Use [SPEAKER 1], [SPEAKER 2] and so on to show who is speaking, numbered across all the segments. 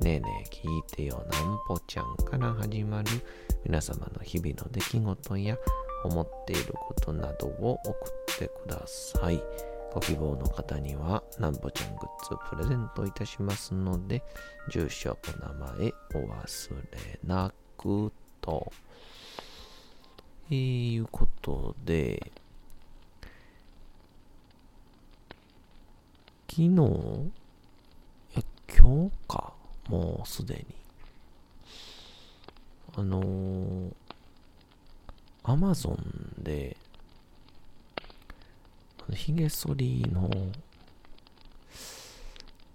[SPEAKER 1] ねえねえ聞いてよなんぽちゃんから始まる皆様の日々の出来事や思っていることなどを送ってください。ご希望の方にはなんぽちゃんグッズプレゼントいたしますので、住所、お名前お忘れなくと。えー、いうことで、昨日、いや、今日か。もうすでに。あのー、アマゾンで、ヒゲ剃りの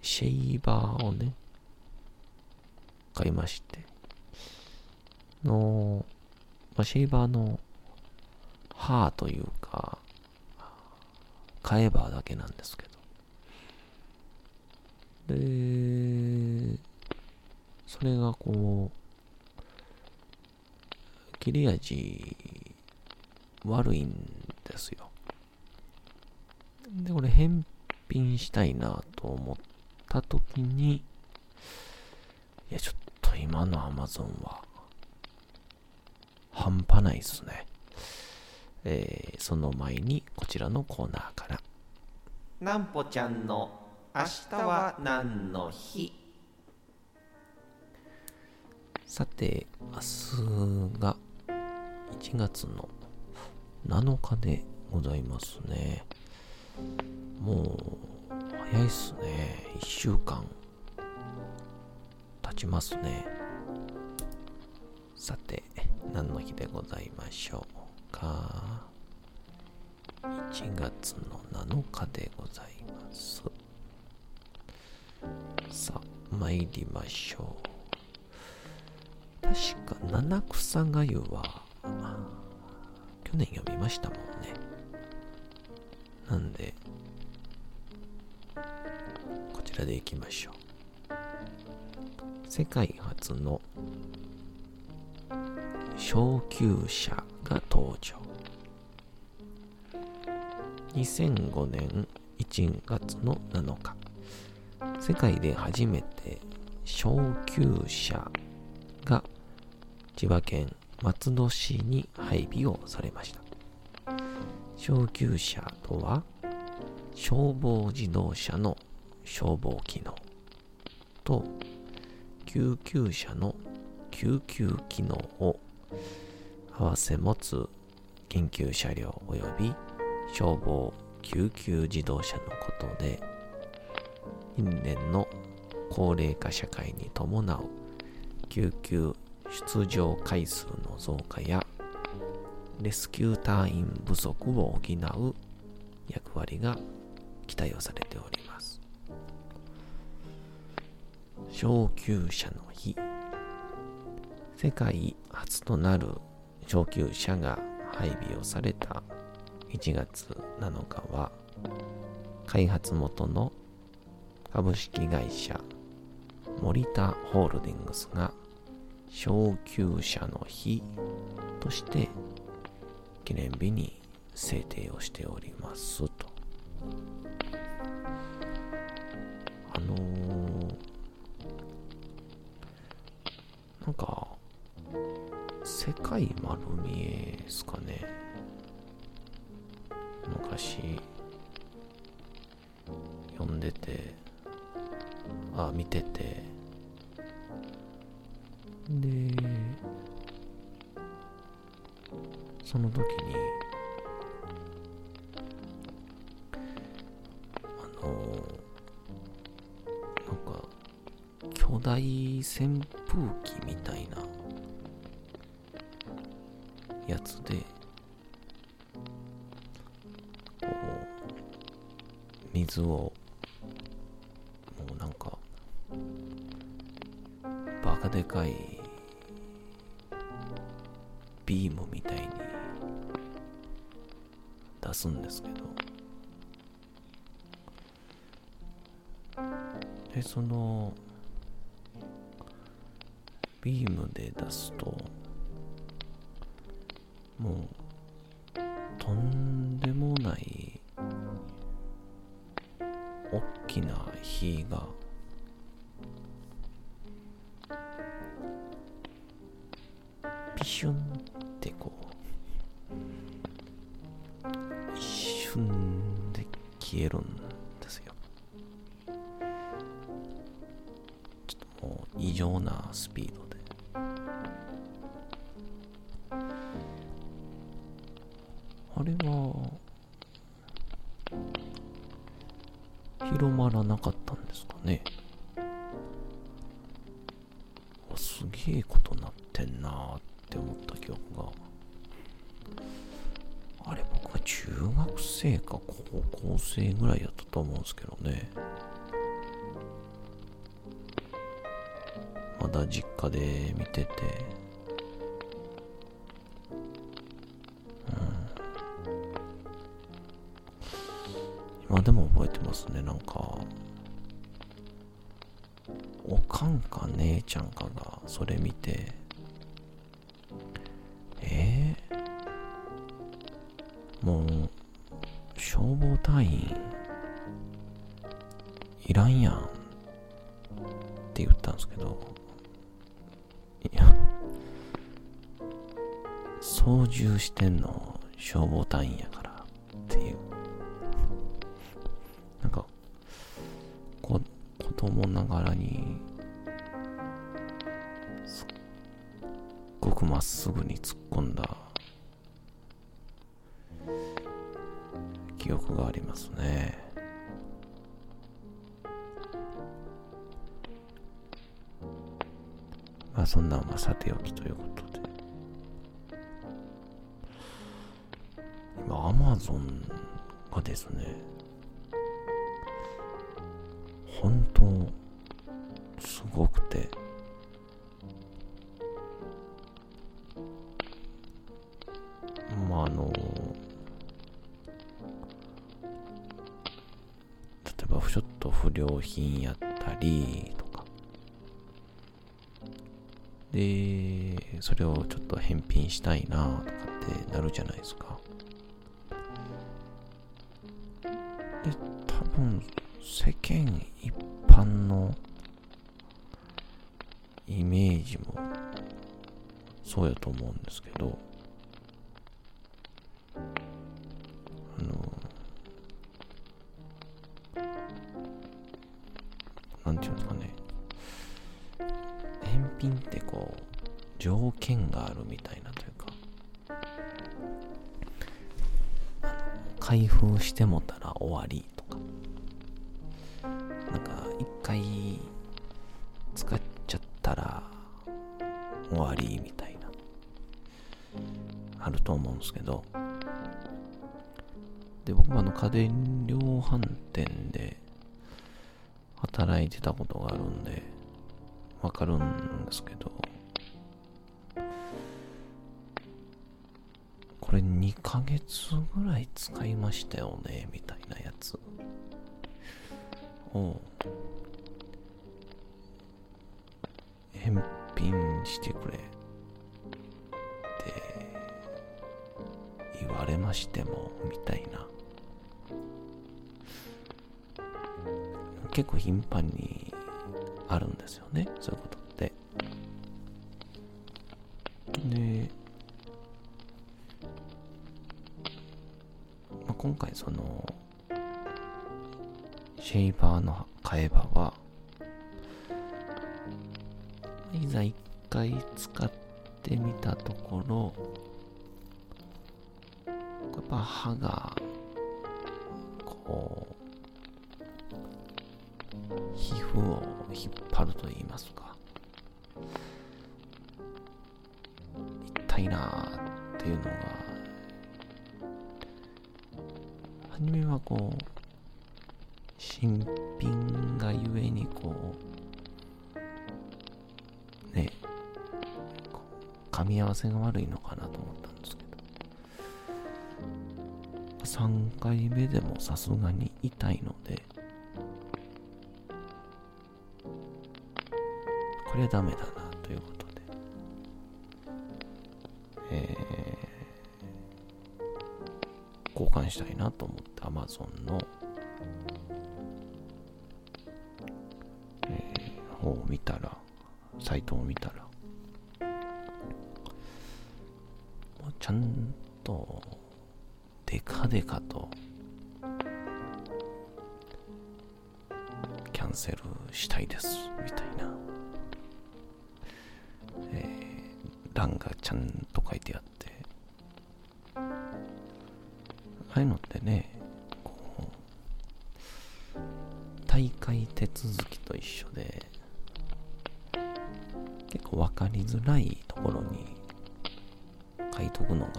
[SPEAKER 1] シェイバーをね、買いまして、の、まあ、シェイバーの歯というか、買えばだけなんですけど。で、それがこう、切れ味悪いんですよ。で、これ返品したいなと思った時に、いや、ちょっと今の Amazon は半端ないっすね。えー、その前にこちらのコーナーから。
[SPEAKER 2] なんぽちゃんの明日は何の日？
[SPEAKER 1] さて、明日が1月の7日でございますね。もう、早いっすね。1週間経ちますね。さて、何の日でございましょうか。1月の7日でございます。さあ、参りましょう。確か七草がゆは去年読みましたもんね。なんでこちらでいきましょう。世界初の昇級者が登場。2005年1月の7日。世界で初めて昇級者千葉県松戸市に配備をされました。昇級車とは、消防自動車の消防機能と、救急車の救急機能を合わせ持つ緊急車両及び消防救急自動車のことで、近年の高齢化社会に伴う救急出場回数の増加やレスキュー隊員不足を補う役割が期待をされております。昇級者の日。世界初となる昇級者が配備をされた1月7日は開発元の株式会社森田ホールディングスが昇級者の日として記念日に制定をしておりますと。あのー、なんか、世界丸見えですかね。昔、読んでて、あ、見てて、でその時にあのなんか巨大扇風機みたいなやつでこう水を出すんですけど。でそのビームで出すともうとんでもない大きな火がなかったんですかね。すげえことなってんなーって思った記憶が。あれ僕は中学生か高校生ぐらいやったと思うんですけどね。まだ実家で見てて。今でも覚えてますねなんか。おかんか姉ちゃんかがそれ見て。えー、もう消防隊員いらんやんって言ったんですけど。いや。操縦してんの消防隊員やから。子供ながらにすっごくまっすぐに突っ込んだ記憶がありますね。まあそんなんはさておきということで。今アマゾンがですね本当すごくて。まああの例えばちょっと不良品やったりとか。でそれをちょっと返品したいなとかってなるじゃないですか。で多分世間一般のイメージもそうやと思うんですけどあのなんていうんですかね。返品ってこう条件があるみたいなというか開封してもたら終わり一回使っちゃったら終わりみたいなあると思うんですけど。で僕もあの家電量販店で働いてたことがあるんでわかるんですけどこれ2ヶ月ぐらい使いましたよねみたいなやつを返品してくれって言われましてもみたいな。結構頻繁にあるんですよねそういうことって。で、まあ、今回そのシェイバーの替え刃はいざ一回使ってみたところやっぱ歯がこう皮膚を引っ張ると言いますか痛いなーっていうのが初めはこう新品がゆえにこう噛み合わせが悪いのかなと思ったんですけど。3回目でもさすがに痛いので。これはダメだなということで。えー、交換したいなと思って Amazon の方を見たら、サイトを見たら、ちゃんと、デカデカと、キャンセルしたいです、みたいな、えー、欄がちゃんと書いてあって、ああいうのってね、大会手続きと一緒で、結構分かりづらいところに書いとくのが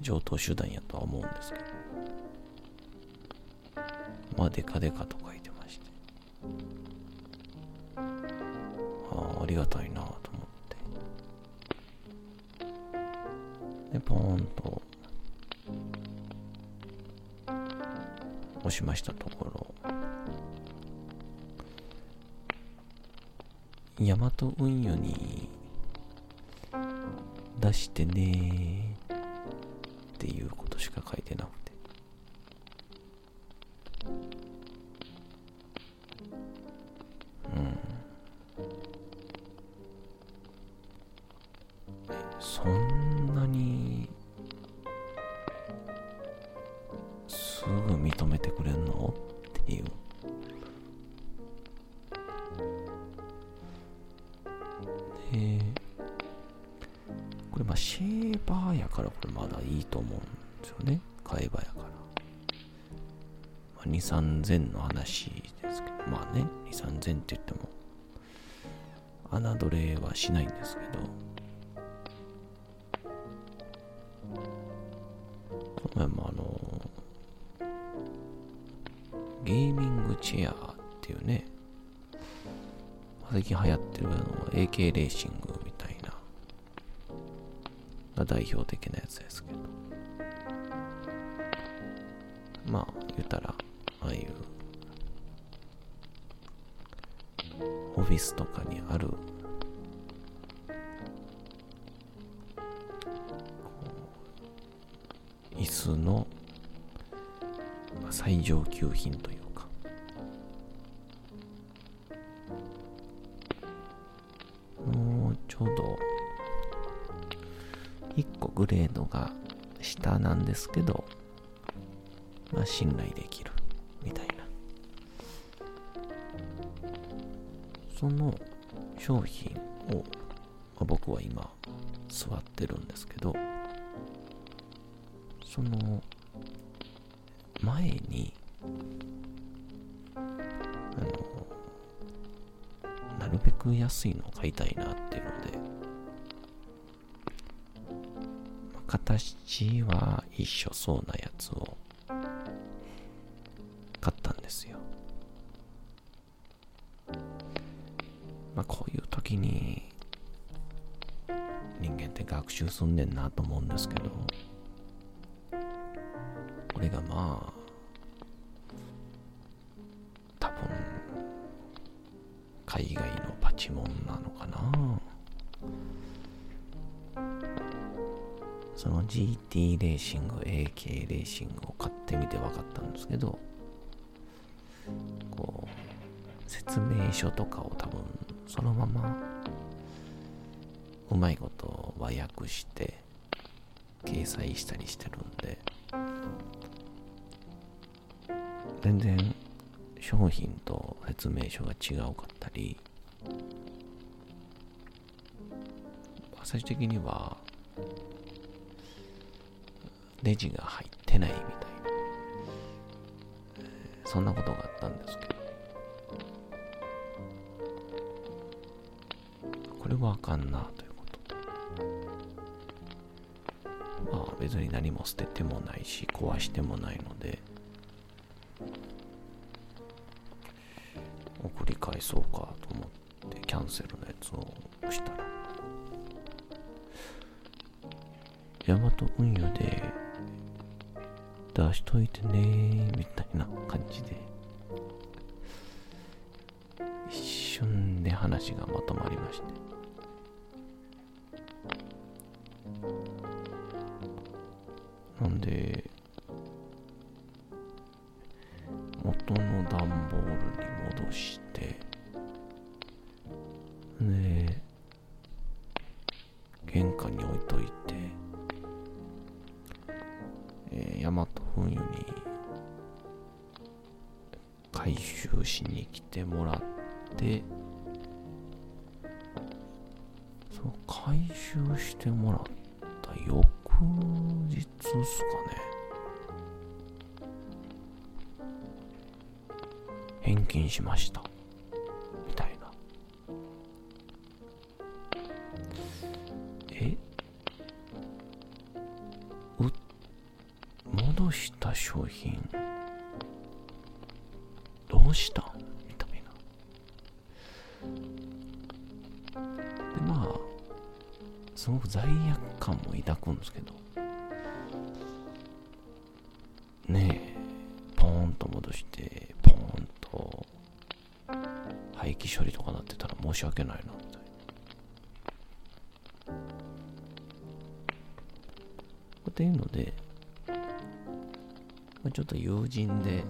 [SPEAKER 1] 上等手段やとは思うんですけど。まあデカデカと書いてまして。ああありがたいなと思って。でポーンと押しましたところ。ヤマト運輸に出してねっていうことしか書いてなくて。うん。そんなうんですよね。買えばやから。まあ、2、3000の話ですけど、まあね、2、3000って言っても、侮れはしないんですけど、この前もあの、ゲーミングチェアっていうね、最近流行ってるあの AK レーシングみたいなが代表的なやつですけどまあ言ったらああいうオフィスとかにある椅子の最上級品というか。もうちょうど1個グレードが下なんですけど、まあ信頼できるみたいな。その商品を、まあ、僕は今座ってるんですけど、その前に、あの、なるべく安いのを買いたいなっていうので、まあ、形は一緒そうなやつをですよ。まあこういう時に人間って学習すんねんなと思うんですけど、これがまあ多分海外のパチモンなのかなその GT レーシング AK レーシングを買ってみて分かったんですけど説明書とかを多分そのままうまいこと和訳して掲載したりしてるんで全然商品と説明書が違うかったり最終的にはレジが入ってないみたいな、そんなことがあったんですけどはあかんなということまあ別に何も捨ててもないし壊してもないので。送り返そうかと思ってキャンセルのやつを押したら。ヤマト運輸で出しといてねみたいな感じで。一瞬で話がまとまりまして。なんで元の段ボールに戻してで玄関に置いといてえー、ヤマト運輸に回収しに来てもらってそう回収してもらった翌日っすかね。返金しました。みたいな。え？う戻した商品。どうしたん？みたいな。でまあすごく罪悪感も抱くんですけど。ねえポーンと戻してポーンと廃棄処理とかなってたら申し訳ないなみたいな。っていうのでまあちょっと友人で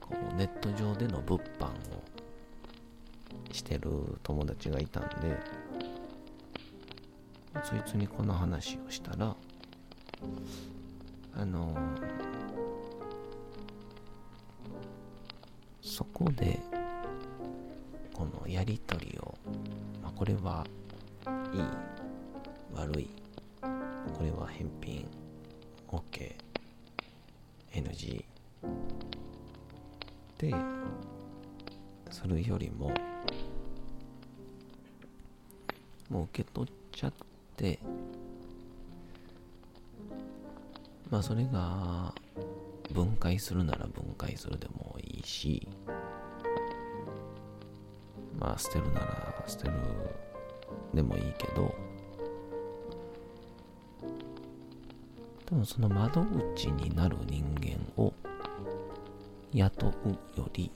[SPEAKER 1] こうネット上での物販をしてる友達がいたんでそいつにこの話をしたらあのそこでこのやり取りを、まあ、これはいい悪いこれは返品 OK NG でするよりももう受け取っちゃってまあそれが分解するなら分解するでもいいしまあ捨てるなら捨てるでもいいけど多分その窓口になる人間を雇うより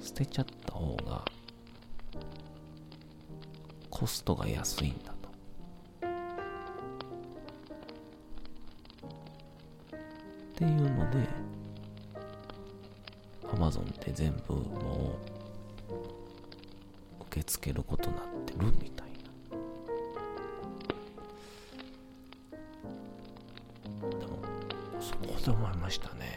[SPEAKER 1] 捨てちゃった方がコストが安いんだと。っていうので Amazon って全部もう受け付けることになってるみたいな。でもそこで思いましたね。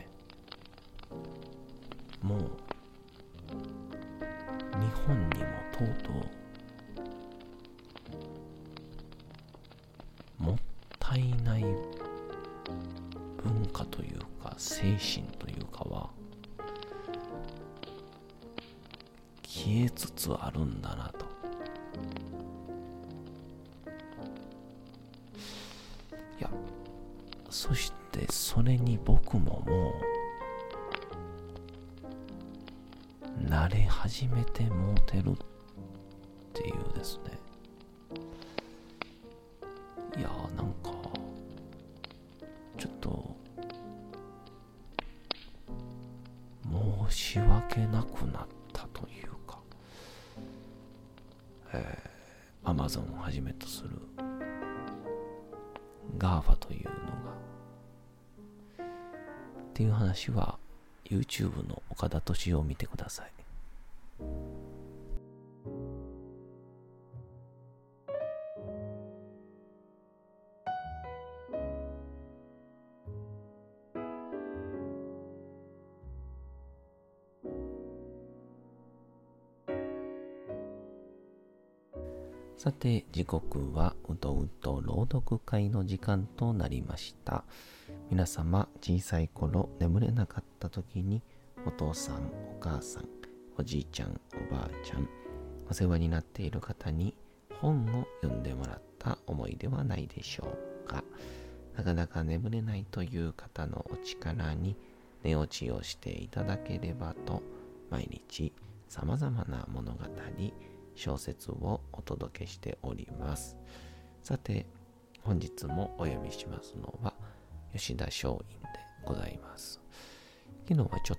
[SPEAKER 1] 消えつつあるんだなと。いやそしてそれに僕ももう慣れ始めてもうてるっていうですね。岡田敏夫を見てくださいさて、時刻はうとうと朗読会の時間となりました。皆様、小さい頃眠れなかった時に、お父さん、お母さん、おじいちゃん、おばあちゃん、お世話になっている方に本を読んでもらった思いではないでしょうか。なかなか眠れないという方のお力に寝落ちをしていただければと、毎日様々な物語、小説をお届けしております。さて、本日もお読みしますのは、吉田松陰でございます。昨日はちょっ、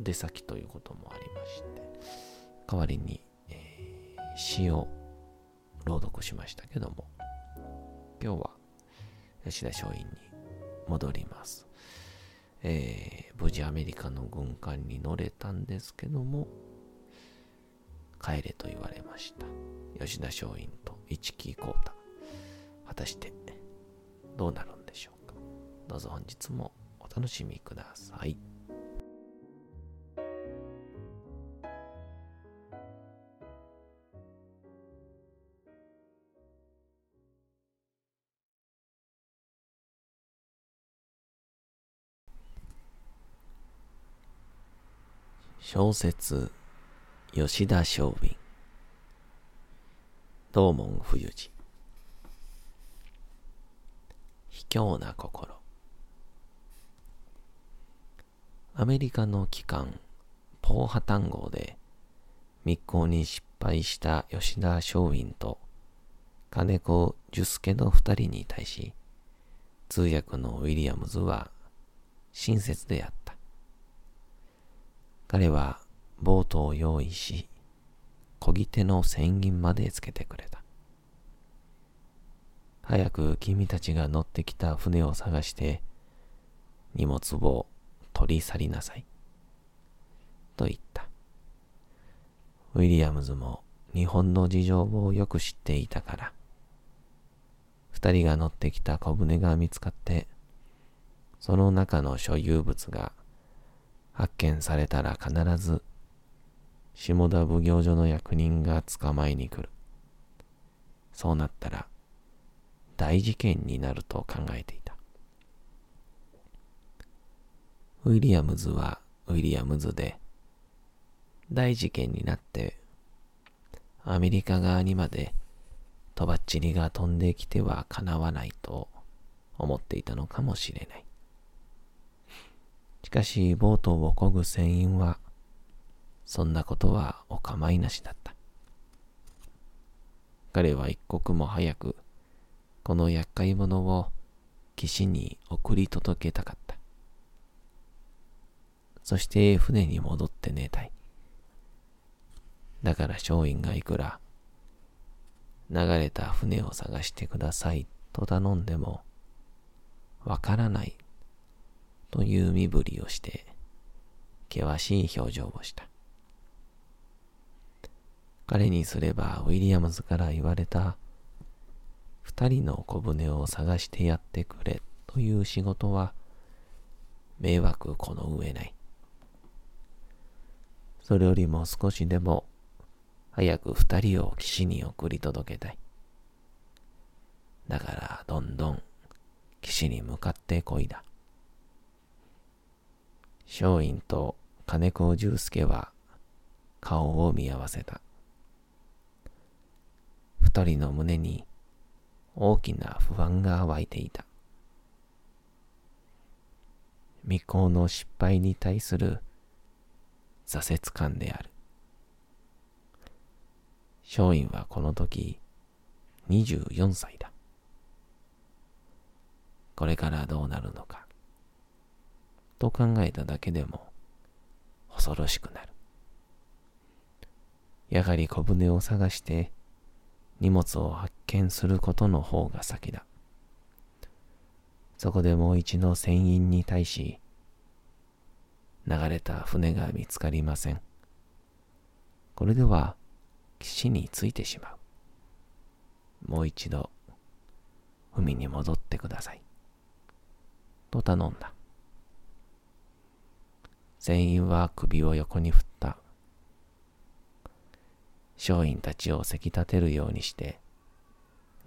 [SPEAKER 1] 出先ということもありまして、代わりに、えー詩を朗読しましたけども、今日は吉田松陰に戻ります。えー無事アメリカの軍艦に乗れたんですけども、帰れと言われました。吉田松陰と一木幸太。果たしてどうなるんでしょうか。どうぞ本日もお楽しみください。小説吉田松陰道門冬治卑怯な心。アメリカの機関ポーハタン号で密航に失敗した吉田松陰と金子寿助の二人に対し通訳のウィリアムズは親切であった彼はボートを用意し、漕ぎ手の船銀までつけてくれた。早く君たちが乗ってきた船を探して、荷物を取り去りなさい。と言った。ウィリアムズも日本の事情をよく知っていたから、二人が乗ってきた小舟が見つかって、その中の所有物が発見されたら必ず下田奉行所の役人が捕まえに来る。そうなったら大事件になると考えていた。ウィリアムズはウィリアムズで大事件になってアメリカ側にまでとばっちりが飛んできてはかなわないと思っていたのかもしれない。しかし、ボートを漕ぐ船員は、そんなことはお構いなしだった。彼は一刻も早く、この厄介者を岸に送り届けたかった。そして船に戻って寝たい。だから松陰がいくら、流れた船を探してくださいと頼んでも、わからないという身振りをして、険しい表情をした。彼にすれば、ウィリアムズから言われた、二人の小舟を探してやってくれという仕事は、迷惑この上ない。それよりも少しでも、早く二人を岸に送り届けたい。だから、どんどん岸に向かってこいだ。松陰と金子重介は顔を見合わせた。二人の胸に大きな不安が湧いていた。未行の失敗に対する挫折感である。松陰はこの時24歳だ。これからどうなるのか。と考えただけでも恐ろしくなる。やはり小舟を探して荷物を発見することの方が先だ。そこでもう一度船員に対し、流れた船が見つかりません。これでは岸についてしまう。もう一度海に戻ってください。と頼んだ。船員は首を横に振った。商員たちをせき立てるようにして、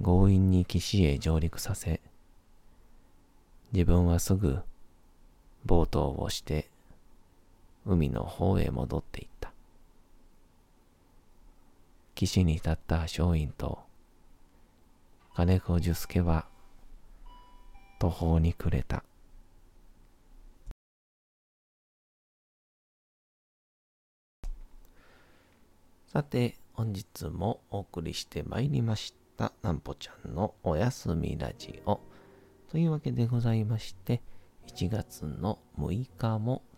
[SPEAKER 1] 強引に岸へ上陸させ、自分はすぐ、ボートを押して、海の方へ戻っていった。岸に立った松陰と、金子寿助は、途方に暮れた。さて、本日もお送りしてまいりました、なんぽちゃんのおやすみラジオ。というわけでございまして、1月の6日も